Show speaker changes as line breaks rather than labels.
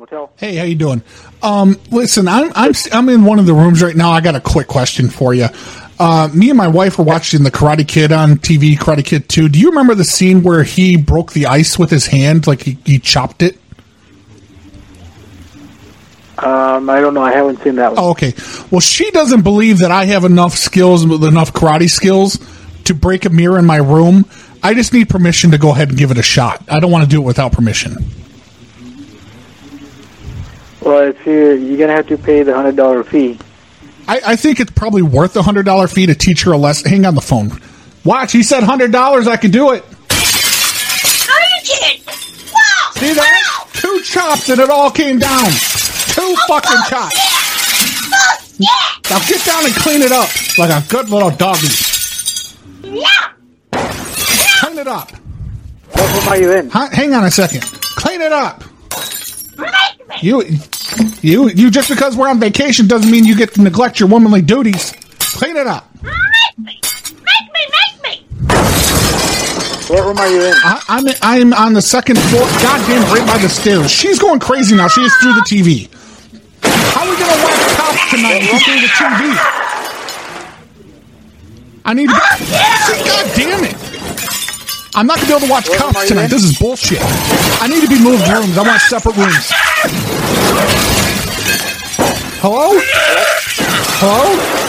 Motel.
Hey, how you doing? Um, listen, I'm I'm I'm in one of the rooms right now. I got a quick question for you. Uh, me and my wife were watching the Karate Kid on TV, Karate Kid Two. Do you remember the scene where he broke the ice with his hand, like he, he chopped it?
Um, I don't know. I haven't seen that one.
Oh, okay. Well, she doesn't believe that I have enough skills, enough karate skills to break a mirror in my room. I just need permission to go ahead and give it a shot. I don't want to do it without permission.
Well, if you you're gonna have to pay the hundred dollar fee.
I, I think it's probably worth the hundred dollar fee to teach her a lesson. Hang on the phone. Watch, he said hundred dollars. I can do it.
Are you kidding? Wow!
See that? Two chops and it all came down. Two oh, fucking oh, chops.
Oh, yeah!
Now get down and clean it up like a good little doggy.
Yeah!
Clean it up.
What room are you in?
Hang on a second. Clean it up.
Make me!
You, you, you. Just because we're on vacation doesn't mean you get to neglect your womanly duties. Clean it up.
Make me! Make me! Make me!
What room are you in?
I, I'm I'm on the second floor. Goddamn, right by the stairs. She's going crazy now. She is threw the TV. How are we gonna watch cops tonight if threw the TV? I need. To, oh, see, God damn it! I'm not gonna be able to watch cops tonight.
in?
This is bullshit. I need to be moved rooms. I want separate rooms. Hello? Hello?